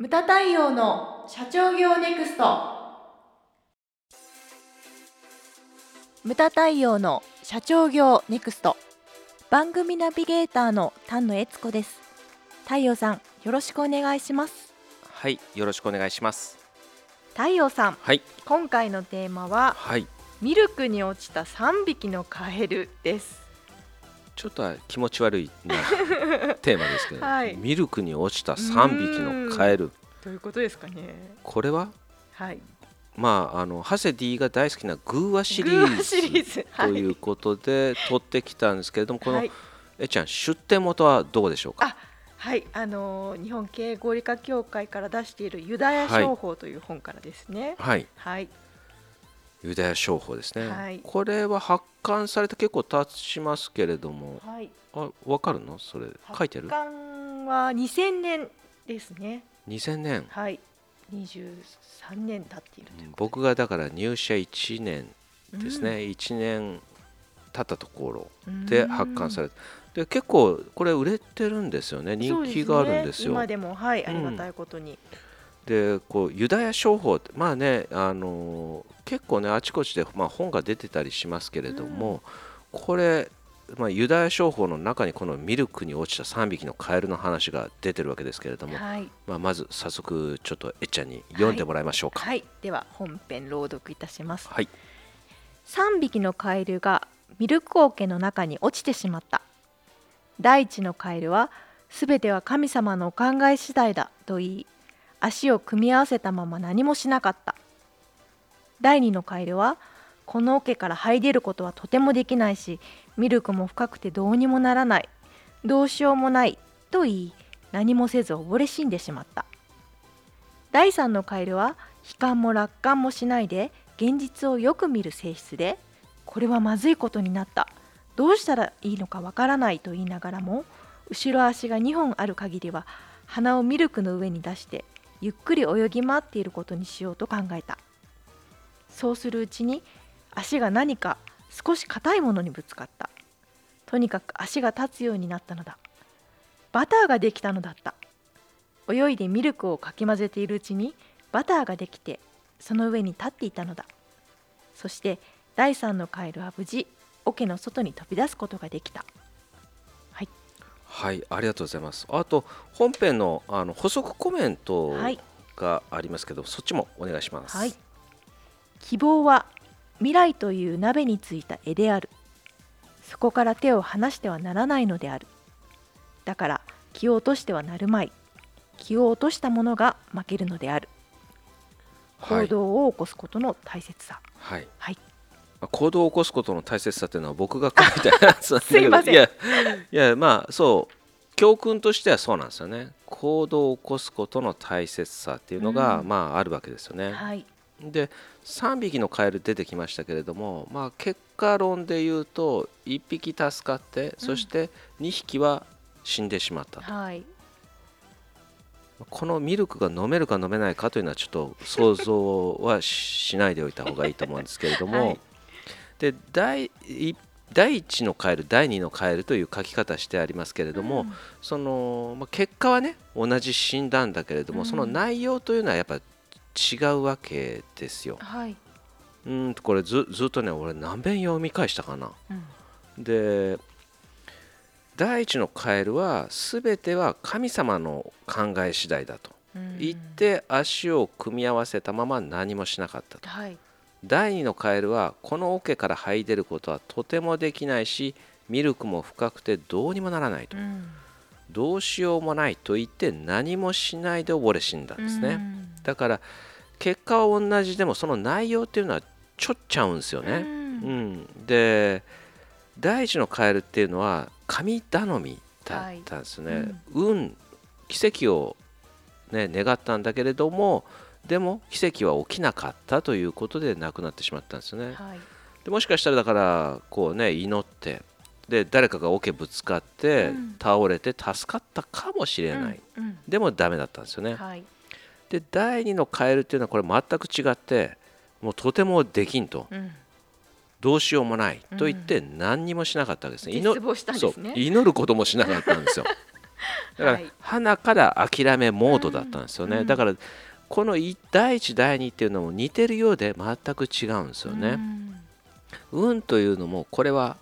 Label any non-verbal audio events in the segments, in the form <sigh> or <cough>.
ムタ太陽の社長業ネクスト。ムタ太陽の社長業ネクスト。番組ナビゲーターの丹野悦子です。太陽さんよろしくお願いします。はい、よろしくお願いします。太陽さんはい、今回のテーマははい、ミルクに落ちた3匹のカエルですちょっとは気持ち悪いな <laughs> テーマですけど、はい。ミルクに落ちた3匹のカエル、どういうことですかね？これは？はい。まああのハセ D が大好きなグーワシリグーズ。ということで取ってきたんですけれども、この、はい。えっちゃん出店元はどこでしょうか？あはい、あのー日本経営合理化協会から出しているユダヤ商法という本からですね。はい、はい、ユダヤ商法ですね、はい。これは発刊されて結構経ちますけれども、はい、あ、わかるの？それ。書いてる？発？刊は2000年ですね。2000年。はい、23年経っているとい僕がだから入社1年でですね、1年経ったところうん。で発刊されて。で結構これ売れてるんですよね。人気があるんですよ。ね、今でもはい、うん。ありがたいことに。でこうユダヤ商法ってまあねあのー結構ねあちこちで、まあ、本が出てたりしますけれども、これ、まあ、ユダヤ商法の中にこのミルクに落ちた3匹のカエルの話が出てるわけですけれども、はい、まあ、まず早速ちょっとえっちゃんに読んでもらいましょうか。はい、では本編朗読いたします。はい、3匹のカエルがミルク桶の中に落ちてしまった。第一のカエルはすべては神様のお考え次第だと言い足を組み合わせたまま何もしなかった。第二のカエルはこの桶から這い出ることはとてもできないしミルクも深くてどうにもならない。どうしようもないと言い何もせず溺れ死んでしまった。第三のカエルは悲観も楽観もしないで現実をよく見る性質でこれはまずいことになった。どうしたらいいのかわからないと言いながらも後ろ足が2本ある限りは鼻をミルクの上に出してゆっくり泳ぎ回っていることにしようと考えた。そうするうちに足が何か少し硬いものにぶつかった。とにかく足が立つようになったのだ。バターができたのだった。泳いでミルクをかき混ぜているうちにバターができてその上に立っていたのだ。そして第三のカエルは無事桶の外に飛び出すことができた。はい、ありがとうございます。あと本編のあの補足コメントはい。がありますけど、そっちもお願いします。はい。希望は未来という鍋についた絵である。そこから手を離してはならないのである。だから気を落としてはなるまい。気を落としたものが負けるのである。はい。行動を起こすことの大切さ。はい。はい。まあ行動を起こすことの大切さというのは僕が書いたやつなんだけど。<laughs> すいません。いやいやまあそう。教訓としてはそうなんですよね。行動を起こすことの大切さっていうのが、うん。まああるわけですよね。はい。で3匹のカエル出てきましたけれども、まあ、結果論で言うと1匹助かってそして2匹は死んでしまったと、はい。このミルクが飲めるか飲めないかというのはちょっと想像はしないでおいた方がいいと思うんですけれども、<laughs> はいで第い第1のカエル第2のカエルという書き方してありますけれども、うん。その、まあ、結果はね同じ死んだんだけれども、うん。その内容というのはやっぱ違うわけですよ。はい、うんとこれずずっとね俺何遍読み返したかな。うん。で第一のカエルは全ては神様の考え次第だと。うん。言って足を組み合わせたまま何もしなかったと。はい第二のカエルはこの桶から這い出ることはとてもできないしミルクも深くてどうにもならないと。うん。どうしようもないと言って何もしないで溺れ死んだんですね。だから結果は同じでもその内容っていうのはちょっちゃうんですようん。ねうん、で第一のカエルっていうのは神頼みだったんですね、運奇跡を、ね、願ったんだけれどもでも奇跡は起きなかったということで亡くなってしまったんですよね。はい。でもしかしたらだからこうね祈ってで誰かが桶ぶつかってうん。倒れて助かったかもしれない、うんうん。でもダメだったんですよね、はい。で第二のカエルっていうのはこれ全く違ってもうとてもできんと。うん。どうしようもないと言って何にもしなかったわけですね、祈絶望したんね。祈ることもしなかったんですよ。<laughs> だから、花から諦めモードだったんですよね、うん、だからこの第1第2っていうのも似てるようで全く違うんですよね、うん、運というのもこれは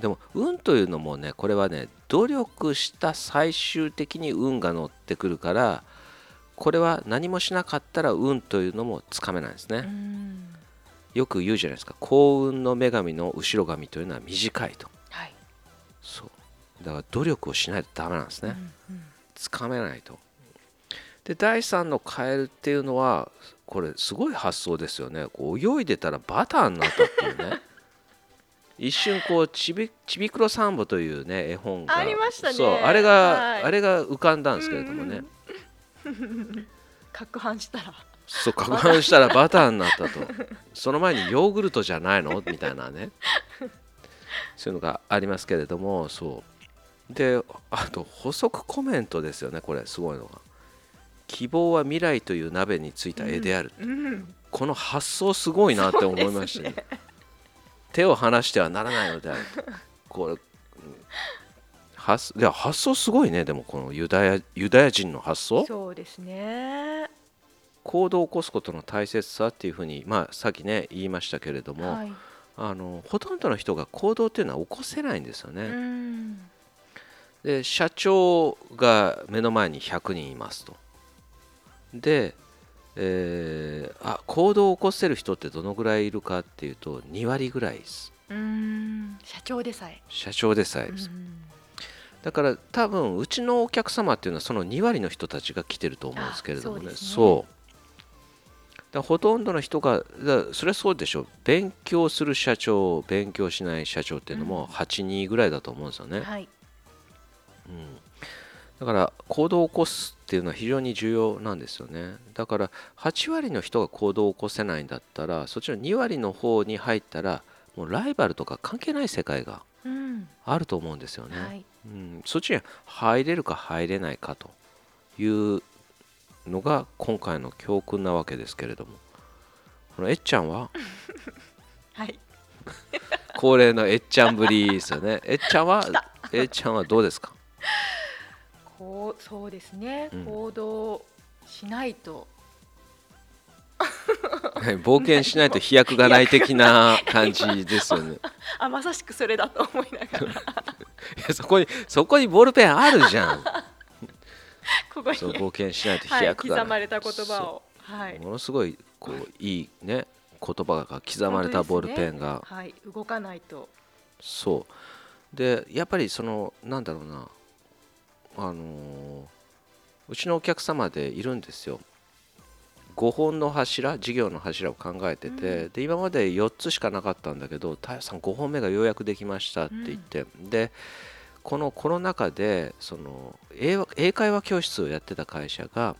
でも運というのもねこれはね努力した最終的に運が乗ってくるからこれは何もしなかったら運というのもつかめないですね。よく言うじゃないですか。幸運の女神の後ろ髪というのは短いと、はい、そう。だから努力をしないとダメなんですね、うんうん、つかめないとで第3のカエルっていうのはこれすごい発想ですよね。こう泳いでたらバターになったっていうね。<laughs> 一瞬こうちびちびくろサンボというね絵本が。ありましたね。そうあれが、はい、あれが浮かんだんですけれどもね、<laughs> 攪拌したら。そう攪拌したらバターになったと。その前にヨーグルトじゃないの？みたいなね。そういうのがありますけれどもそう。であと補足コメントですよねこれ。すごいのが希望は未来という鍋についた絵である、うん。うん、この発想すごいなって思いましたね。手を離してはならないのであるこれ発いや発想すごいねでもこのユダヤユダヤ人の発想。そうですね。行動を起こすことの大切さっていうふうに、まあ、さっきね言いましたけれども、はい、あのほとんどの人が行動っていうのは起こせないんですよね。で社長が目の前に100人いますと。で、えー、あ行動を起こせる人ってどのぐらいいるかっていうと2割ぐらいです。うん社長でさえ。社長でさえです。だから多分うちのお客様っていうのはその2割の人たちが来てると思うんですけれどもね。そうだほとんどの人がそれはそうでしょう勉強する社長勉強しない社長っていうのも8人ぐらいだと思うんですよね、うん、はいうん、だから行動を起こすっていうのは非常に重要なんですよね。だから8割の人が行動を起こせないんだったらそっちの2割の方に入ったらもうライバルとか関係ない世界があると思うんですよね、うん、はい、うん、そっちに入れるか入れないかというのが今回の教訓なわけですけれども。このえっちゃんは？<laughs> はい。<laughs> 恒例のえっちゃんぶりですよね。えっちゃんは？えっちゃんはどうですか？こうそうですね、うん、行動しないと。冒険しないと飛躍がない的な感じですよね。<laughs> あまさしくそれだと思いながら。<laughs> いやそこにそこにボールペンあるじゃん。<laughs> ここに。そう冒険しないと飛躍が、はい、刻まれた言葉を、はい、ものすごいこういいね言葉が刻まれたボールペンが、ね、はい、動かないと。そう。でやっぱりそのなんだろうなあのー、うちのお客様でいるんですよ。5本の柱事業の柱を考えてて、うん、で今まで4つしかなかったんだけど太陽さん5本目がようやくできましたって言って、うん、でこのコロナ禍でその英会話教室をやってた会社が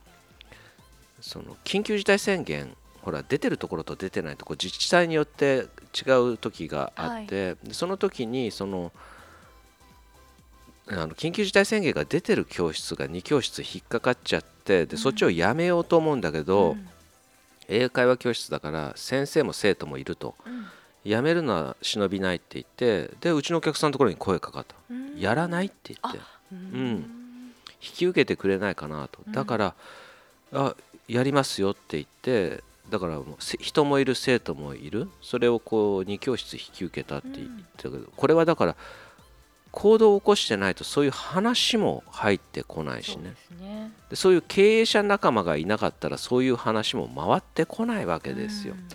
その緊急事態宣言ほら出てるところと出てないところ自治体によって違う時があって、はい、その時にそのあの緊急事態宣言が出てる教室が2教室引っかかっちゃってで、そっちをやめようと思うんだけど、うん、英会話教室だから先生も生徒もいると、うん、やめるのは忍びないって言ってでうちのお客さんのところに声かかった、やらないって言って、うん、引き受けてくれないかなと。だから、あやりますよって言ってだからもう人もいる生徒もいる。それをこう2教室引き受けたって言ってたけど、これはだから行動を起こしてないとそういう話も入ってこないしね。そうね。でそういう経営者仲間がいなかったらそういう話も回ってこないわけですよ。うん。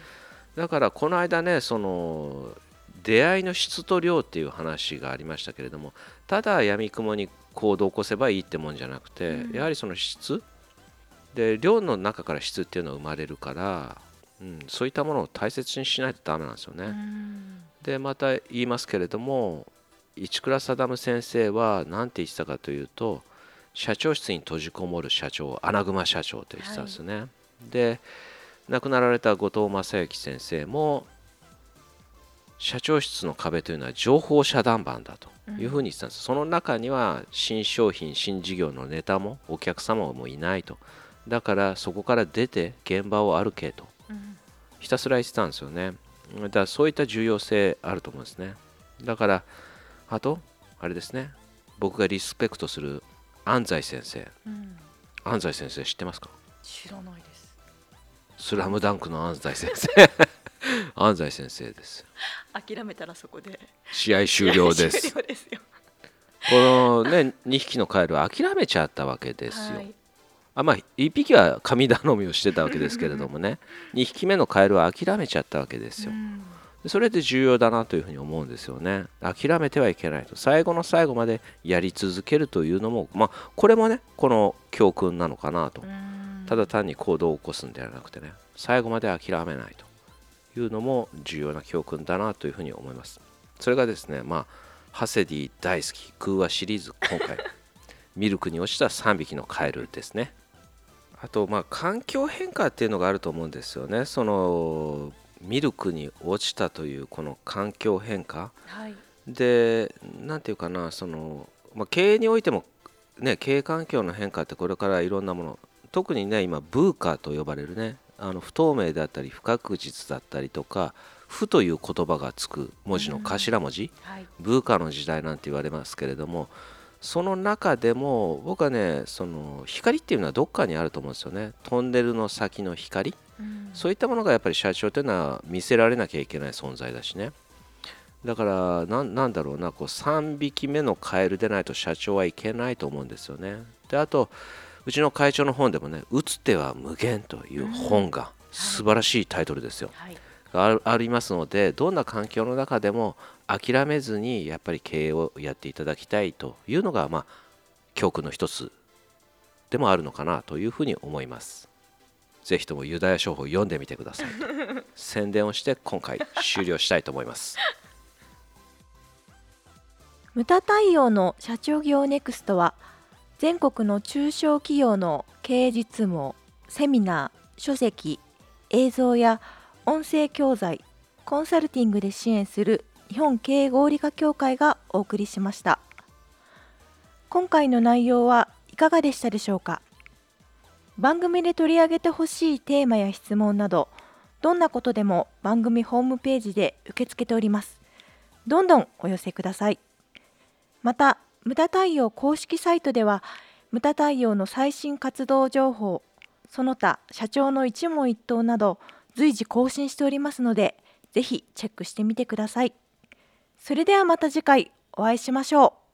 だからこの間ねその出会いの質と量っていう話がありましたけれどもただやみくもに行動を起こせばいいってもんじゃなくて、うん、やはりその質。で量の中から質っていうのは生まれるから、うん、そういったものを大切にしないとダメなんですよね。うん、でまた言いますけれども市倉定先生は何て言ってたかというと社長室に閉じこもる社長穴熊社長と言ってたんですね。はい、で亡くなられた後藤正幸先生も社長室の壁というのは情報遮断板だというふうに言ってたんです、うん、その中には新商品新事業のネタもお客様もいないと。だからそこから出て現場を歩けと、うん、ひたすら言ってたんですよね。だからそういった重要性あると思うんですね。だからあとあれですね。僕がリスペクトする安西先生。うん、安西先生知ってますか？知らないです。スラムダンクの安西先生。<laughs> 安西先生です。諦めたらそこで。試合終了です。終了ですよ。このね2匹のカエルは諦めちゃったわけですよ、はい。あまあ1匹は神頼みをしてたわけですけれどもね。<laughs> 2匹目のカエルは諦めちゃったわけですよ。うんそれで重要だなというふうに思うんですよね。諦めてはいけないと。最後の最後までやり続けるというのもまあこれもねこの教訓なのかなと。うん。ただ単に行動を起こすんではなくてね最後まで諦めないというのも重要な教訓だなというふうに思います。それがですねまあハセディ大好き空話シリーズ今回。<laughs> ミルクに落ちた3匹のカエルですね。あとまあ環境変化っていうのがあると思うんですよね。そのミルクに落ちたというこの環境変化。はい。で何て言うかなその、まあ、経営においても、ね、経営環境の変化ってこれからいろんなもの特にね今ブーカーと呼ばれるねあの不透明だったり不確実だったりとか負という言葉がつく文字の頭文字、はい。ブーカーの時代なんて言われますけれどもその中でも僕はねその光っていうのはどっかにあると思うんですよね。トンネルの先の光うん。そういったものがやっぱり社長というのは見せられなきゃいけない存在だしね。だからなんなんだろうなこう3匹目のカエルでないと社長はいけないと思うんですよね。であとうちの会長の本でもね「打つ手は無限」という本が素晴らしいタイトルですよ、はい。あるありますのでどんな環境の中でも諦めずにやっぱり経営をやっていただきたいというのがまあ教訓の一つでもあるのかなというふうに思いますぜひともユダヤ書法を読んでみてください。<laughs> 宣伝をして今回終了したいと思います。ムタ太陽の社長業ネクストは全国の中小企業の経営実務をセミナー、書籍、映像や音声教材、コンサルティングで支援する日本経営合理化協会がお送りしました。今回の内容はいかがでしたでしょうか？番組で取り上げてほしいテーマや質問などどんなことでも番組ホームページで受け付けております。どんどんお寄せください。また無駄太陽公式サイトでは無駄太陽の最新活動情報その他社長の一問一答など随時更新しておりますのでぜひチェックしてみてください。それではまた次回お会いしましょう。